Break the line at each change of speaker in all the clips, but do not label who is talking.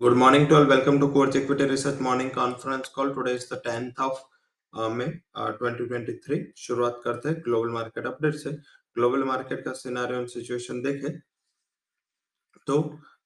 Good morning to all. Welcome to Coach Equity Research Morning Conference Call. Today is the 10th of uh, May uh, 2023. शुरुआत करते हैं global market update से। Global market का scenario situation देखें। तो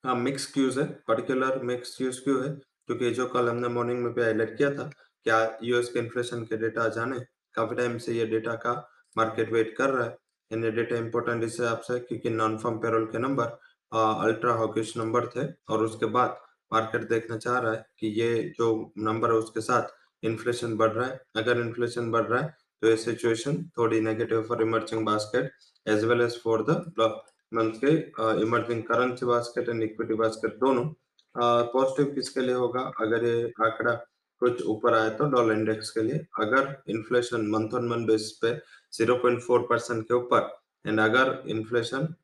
हाँ mix cues है। Particular mix cues क्यों है? क्योंकि जो कल हमने मॉर्निंग में भी हाईलाइट किया था क्या यूएस के इन्फ्लेशन के डेटा जाने? काफ़ी टाइम से ये डेटा का मार्केट वेट कर रहा है। ये डेटा इंपॉर्टेंट इस हिसाब से क्योंकि नॉन फॉर्म पेरोल के नंबर अल्ट्रा हॉकिश नंबर थे। और उसके बाद मार्केट देखना चाह रहा है कि ये जो नंबर है उसके साथ इन्फ्लेशन बढ़ रहा है। अगर इन्फ्लेशन बढ़ रहा है तो ये सिचुएशन थोड़ी negative for emerging basket as well as for the month के emerging currency basket and equity basket दोनों पॉजिटिव किसके लिए होगा? अगर ये आंकड़ा कुछ ऊपर आए तो डॉलर इंडेक्स के लिए। अगर inflation month on month basis पे 0.4 परसेंट के ऊपर एंड अगर inflation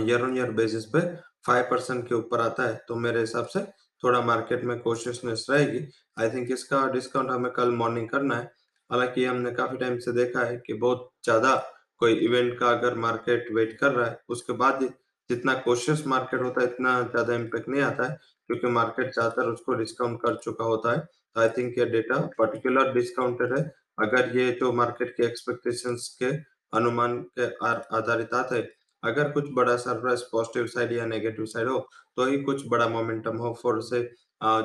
year on year basis पे फाइव परसेंट के ऊपर आता है तो मेरे हिसाब से थोड़ा मार्केट में कोशिशनेस रहेगी। आई थिंक इसका डिस्काउंट हमें कल मॉर्निंग करना है। हालाँकि हमने काफ़ी टाइम से देखा है कि बहुत ज़्यादा कोई इवेंट का अगर मार्केट वेट कर रहा है, उसके बाद जितना कोशिश मार्केट होता है, इतना ज़्यादा इम्पेक्ट नहीं आता है, क्योंकि मार्केट ज़्यादातर उसको डिस्काउंट कर चुका होता है। तो आई थिंक ये डेटा पर्टिकुलर डिस्काउंटेड है। अगर ये जो मार्केट के एक्सपेक्टेशंस के अनुमान के आधारित आता है अगर कुछ बड़ा सरप्राइज़ पॉजिटिव साइड या नेगेटिव साइड हो तो ही कुछ बड़ा मोमेंटम हो फॉर से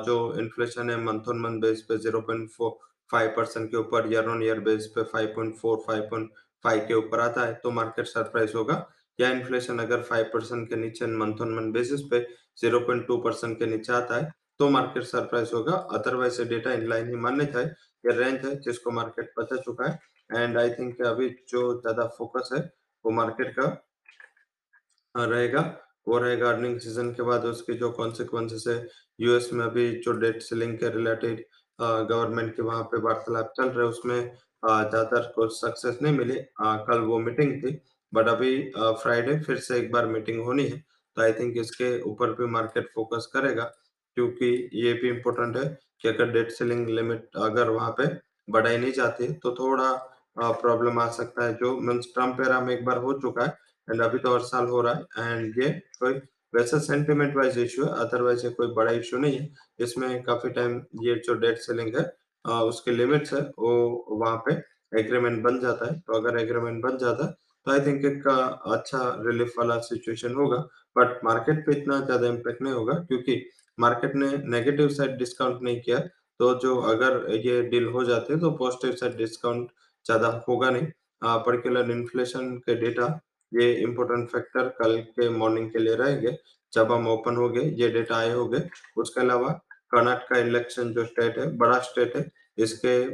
जो इन्फ्लेशन है मंथ ऑन मंथ बेस पे 0.45 परसेंट के ऊपर ईयर ऑन ईयर बेस पे 5.4 5.5 के ऊपर आता है तो मार्केट सरप्राइज़ होगा। या इन्फ्लेशन अगर फाइव परसेंट के नीचे मंथ ऑन मंथ बेसिस पे 0.2 परसेंट के नीचे आता है तो मार्केट सरप्राइज़ होगा। अदरवाइज़ डेटा इन लाइन ही मान्य था, ये रेंज है जिसको मार्केट पता चुका है। एंड आई थिंक अभी जो ज़्यादा फोकस है, वो मार्केट का रहेगा। वो रहेगा अर्निंग सीज़न के बाद उसके जो कॉन्सिक्वेंसेस है यूएस में अभी जो डेट सेलिंग के रिलेटेड गवर्नमेंट के वहाँ पे वार्तालाप चल रहे उसमें ज़्यादा कुछ सक्सेस नहीं मिली। कल वो मीटिंग थी बट अभी फ्राइडे फिर से एक बार मीटिंग होनी है तो आई थिंक इसके ऊपर भी मार्केट फोकस करेगा, क्योंकि ये भी इम्पोर्टेंट है कि अगर डेट सेलिंग लिमिट अगर वहाँ पे बढ़ाई नहीं जाती तो थोड़ा प्रॉब्लम आ सकता है, जो मीन्स ट्रंप एरा में एक बार हो चुका है एंड अभी तो हर साल हो रहा है। एंड ये कोई वैसा सेंटिमेंट वाइज इशू है अदरवाइज़ ये कोई बड़ा इशू नहीं है। इसमें काफ़ी टाइम ये जो डेट सेलिंग है आ, उसके लिमिट्स है वो वहाँ पे एग्रीमेंट बन जाता है। तो अगर एग्रीमेंट बन जाता तो आई थिंक एक अच्छा रिलीफ वाला सिचुएशन होगा। बट मार्केट पे इतना ज़्यादा इम्पेक्ट नहीं होगा क्योंकि मार्केट ने नेगेटिव साइड डिस्काउंट नहीं किया। तो जो अगर ये डील हो जाते तो पॉजिटिव साइड डिस्काउंट ज़्यादा होगा नहीं। पर्टिकुलर इन्फ्लेशन के डेटा ये इम्पोर्टेंट फैक्टर कल के मॉर्निंग के लिए रहेंगे। जब हम ओपन हो गए, ये डेटा आए हो गए, उसके अलावा कर्नाटक इलेक्शन जो स्टेट है, बड़ा स्टेट है, इसके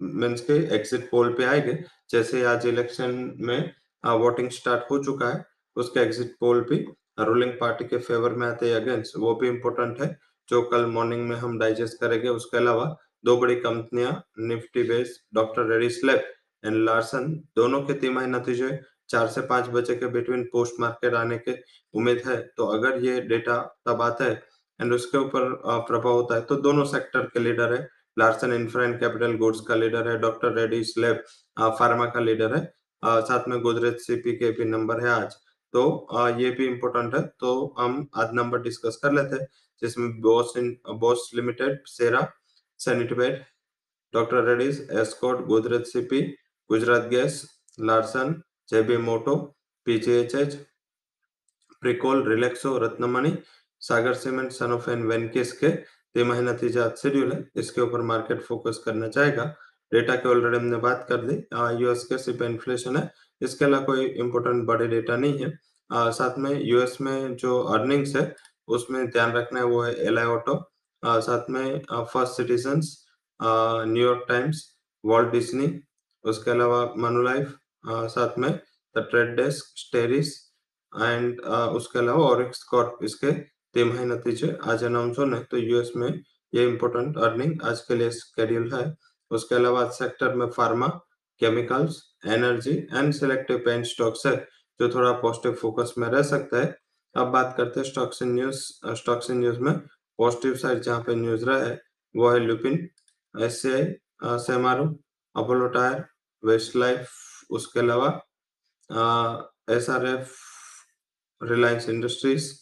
मीन्स के एग्जिट पोल पे आएँगे जैसे आज इलेक्शन में वोटिंग स्टार्ट हो चुका है, उसके एग्जिट पोल भी रूलिंग पार्टी के फेवर में आते हैं अगेंस्ट वो भी इम्पोर्टेंट है, जो कल मॉर्निंग में हम डाइजेस्ट करेंगे। उसके अलावा दो बड़ी कंपनियाँ निफ्टी बेस डॉक्टर रेडी स्लेब एंड लार्सन दोनों के तिमाही नतीजे चार से पाँच बजे के बिटवीन पोस्ट मार्केट आने के उम्मीद है। तो अगर ये डेटा तब आता है एंड उसके ऊपर प्रभाव होता है तो दोनों सेक्टर के लीडर है। Larsen infra and capital goods का लीडर है डॉक्टर रेडी स्लेब फार्मा का लीडर है आ, साथ में गोदरेज सीपी के भी नंबर है आज। तो आ, ये भी इम्पोर्टेंट है। तो हम आज नंबर डिस्कस कर लेते हैं जिसमें Bosch Bosch limited Cera sanitaryware doctor Reddy's Escorts Godrej CP Gujarat gas Larsen JB moto PGHH Pricol Relaxo Ratnamani Sagar cement Sanofi and Venky's के तिमाही नतीजा शेड्यूल है इसके ऊपर मार्केट फोकस करना चाहेगा। डेटा के ऑलरेडी हमने बात कर ली यूएस के सिर्फ़ इन्फ्लेशन है इसके अलावा कोई इम्पोर्टेंट बड़े डेटा नहीं है। आ, साथ में यूएस में जो अर्निंग्स है उसमें ध्यान रखना है वो है एल आई ऑटो साथ में first citizen new york times world Disney उसके अलावा मनुलाइफ साथ में the trade desk Steris and उसके अलावा ऑरिक्स कॉर्प इसके तिमाही नतीजे। आज अनाउंस होने तो यूएस में ये इम्पोर्टेंट अर्निंग आज के लिए स्केड्यूल है। उसके अलावा सेक्टर में pharma chemicals energy and selective pen stocks है, जो थोड़ा पॉजिटिव फोकस में रह सकता है। अब बात करते हैं stocks in news stocks in news में। पॉजिटिव साइड जहाँ पे न्यूज़ रहा है, वो है Lupin S C I Shemaroo Apollo tyre Westlife उसके अलावा S R F Reliance industries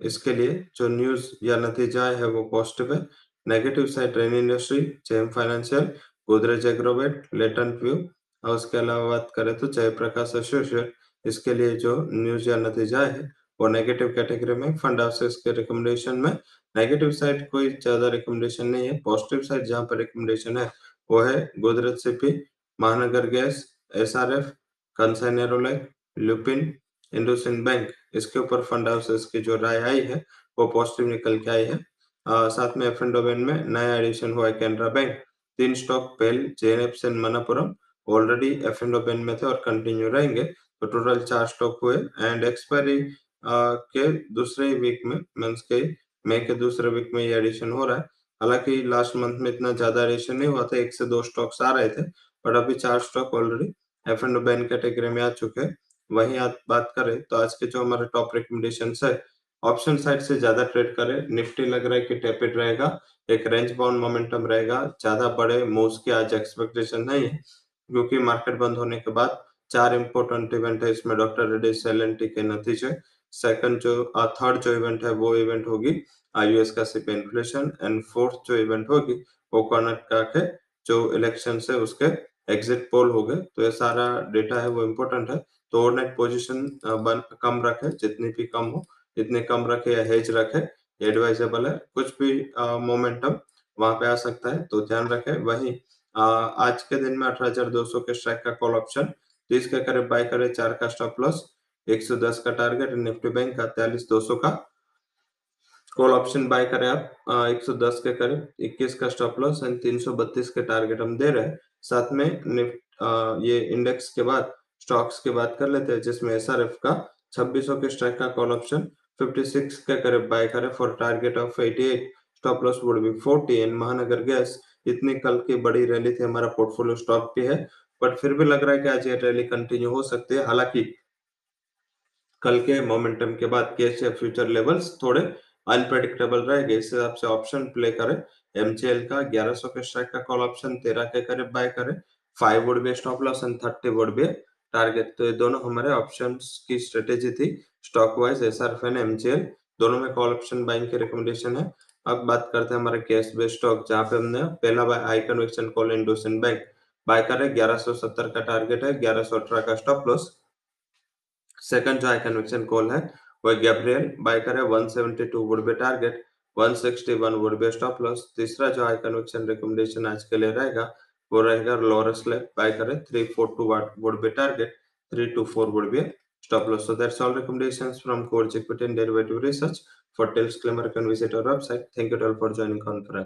इसके लिए जो न्यूज़ या नतीजा है वो पॉजिटिव है। Negative side rain industry JM financial Godrej agrovet latent view और उसके अलावा बात करें तो जयप्रकाश एसोसिएट इसके लिए जो न्यूज़ या नतीजा है वो नेगेटिव कैटेगरी में फंड हाउसेस के रिकमेंडेशन में। नेगेटिव साइड कोई ज़्यादा रिकमेंडेशन नहीं है पॉजिटिव साइड जहाँ पर रिकमेंडेशन है वो है Godrej CP Mahanagar gas S R F कंसाइनेरोलाइट Lupin IndusInd bank इसके ऊपर फंड हाउसेस की जो राय आई है वो पॉजिटिव निकल के आई है। आ, साथ में एफ़ में नया एडिशन हुआ है कैनरा बैंक तीन stock PEL JNF and Manappuram already F and में थे और कंटिन्यू रहेंगे। तो टोटल चार स्टॉक हुए एंड एक्सपायरी के दूसरे वीक में मीन्स के मई के दूसरे वीक में ये एडिशन हो रहा है। हालाँकि लास्ट मंथ में इतना ज़्यादा एडिशन नहीं हुआ था एक से दो स्टॉक्स आ रहे थे। बट अभी चार stock already F and ban category में आ चुके हैं। वहीं बात करें तो आज के जो हमारे टॉप रिकमेंडेशन है ऑप्शन साइड से ज़्यादा ट्रेड करें। निफ्टी लग रहा है कि टेपिड रहेगा। एक रेंज बाउंड मोमेंटम रहेगा। ज़्यादा बड़े मूव्स की आज एक्सपेक्टेशन नहीं है, क्योंकि मार्केट बंद होने के बाद चार इंपोर्टेंट इवेंट है इसमें डॉक्टर रेड्डी एल के नतीजे। सेकंड जो थर्ड जो इवेंट है, वो इवेंट होगी। यूएस का सिप इन्फ्लेशन एंड फोर्थ जो इवेंट होगी, वो कर्नाटका के जो इलेक्शन है उसके एग्जिट पोल हो गए। तो ये सारा डेटा है वो इम्पोर्टेंट है। तो ओवरनाइट पोजीशन कम रखे जितनी भी कम हो जितने कम रखे या हेज रखे एडवाइजेबल है। कुछ भी मोमेंटम वहाँ पे आ सकता है तो ध्यान रखे। वही आ, आज के दिन में अठारह हज़ार दो सौ के स्ट्राइक का कॉल ऑप्शन तीस के करीब बाय करे चार का स्टॉप लॉस 110 का टारगेट निफ्टी बैंक का तैयलीस दो सौ का कॉल ऑप्शन बाय करें आप। सौ दस के करीब, इक्कीस का स्टॉप लॉस एंड तीन सौ बत्तीस के टारगेट हम दे रहे हैं। साथ में निफ्ट ये इंडेक्स के बाद स्टॉक्स की बात कर लेते हैं, जिसमें एसआरएफ का छब्बीस के स्ट्राइक का कॉल ऑप्शन 56 के करीब बाय करें for target of 88 stop loss would be 40 and Mahanagar gas इतनी कल की बड़ी रैली थी, हमारा पोर्टफोलियो स्टॉक भी है बट फिर भी लग रहा है कि आज ये रैली कंटिन्यू हो सकती है। हालाँकि, कल के मोमेंटम के बाद कैश फ्यूचर लेवल्स थोड़े अनप्रेडिक्टेबल रहेंगे इस हिसाब से ऑप्शन प्ले करें। एमसीएल का 1100 के स्ट्राइक का कॉल ऑप्शन 13 के करीब बाय करें। 5 would be stop loss and 30 would be target तो ये दोनों हमारे ऑप्शंस की स्ट्रेटेजी थी। Stock wise S R and MGL दोनों में कॉल ऑप्शन बाइंग की रिकमेंडेशन है। अब बात करते हैं हमारे कैश बेस्ड स्टॉक जहाँ पे हमने पहला buy I conviction call IndusInd bank buy करें। 1170 का टारगेट है 1118 का स्टॉप लॉस सेकंड जो है कन्वेक्शन कॉल है वही गैब्रियल बाय करे 172 would be target 161 would be stop loss तीसरा जो हाई कन्वेक्शन रिकमेंडेशन आज के लिए रहेगा, वो रहेगा लॉरेंस ले बाय करे 342 would be target 324 would be stop loss so that's all recommendations from course equity and derivative research for details disclaimer can visit our website thank you tell for joining conference